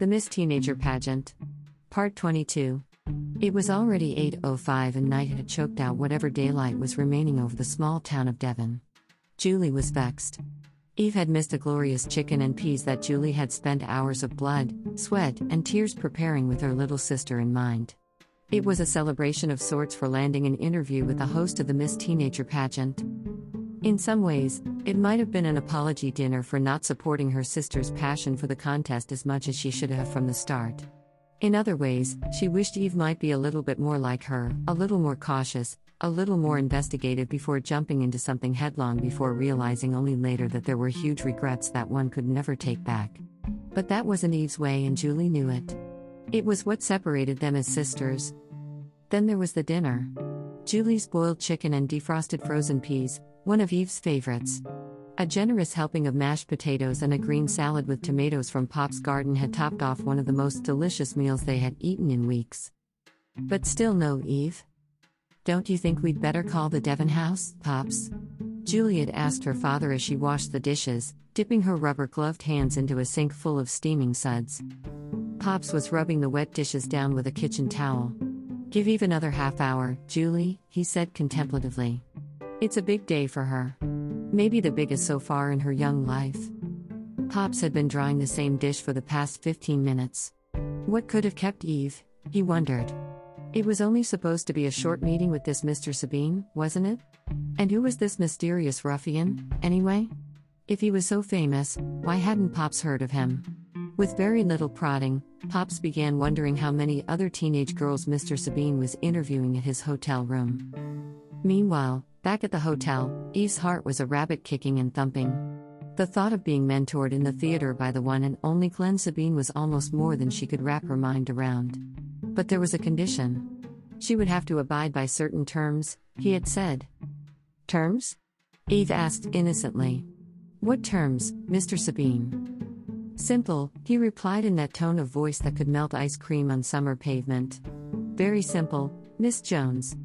The Miss Teenager Pageant. Part 22. It was already 8:05 and night had choked out whatever daylight was remaining over the small town of Devon. Julie was vexed. Eve had missed a glorious chicken and peas that Julie had spent hours of blood, sweat, and tears preparing with her little sister in mind. It was a celebration of sorts for landing an interview with the host of the Miss Teenager pageant. In some ways, it might have been an apology dinner for not supporting her sister's passion for the contest as much as she should have from the start. In other ways, she wished Eve might be a little bit more like her, a little more cautious, a little more investigative before jumping into something headlong before realizing only later that there were huge regrets that one could never take back. But that wasn't Eve's way and Julie knew it. It was what separated them as sisters. Then there was the dinner. Julie's boiled chicken and defrosted frozen peas, one of Eve's favorites. A generous helping of mashed potatoes and a green salad with tomatoes from Pop's garden had topped off one of the most delicious meals they had eaten in weeks. But still no Eve. Don't you think we'd better call the Devon house, Pops? Juliet asked her father as she washed the dishes, dipping her rubber gloved hands into a sink full of steaming suds. Pops was rubbing the wet dishes down with a kitchen towel. Give Eve another half hour, Julie, he said contemplatively. It's a big day for her. Maybe the biggest so far in her young life. Pops had been drying the same dish for the past 15 minutes. What could have kept Eve? He wondered. It was only supposed to be a short meeting with this Mr. Sabine, wasn't it? And who was this mysterious ruffian, anyway? If he was so famous, why hadn't Pops heard of him? With very little prodding, Pops began wondering how many other teenage girls Mr. Sabine was interviewing at his hotel room. Meanwhile, Back at the hotel, Eve's heart was a rabbit kicking and thumping. The thought of being mentored in the theater by the one and only Glenn Sabine was almost more than she could wrap her mind around. But there was a condition. She would have to abide by certain terms, he had said. Terms? Eve asked innocently. What terms, Mr. Sabine? Simple, he replied in that tone of voice that could melt ice cream on summer pavement. Very simple, Miss Jones.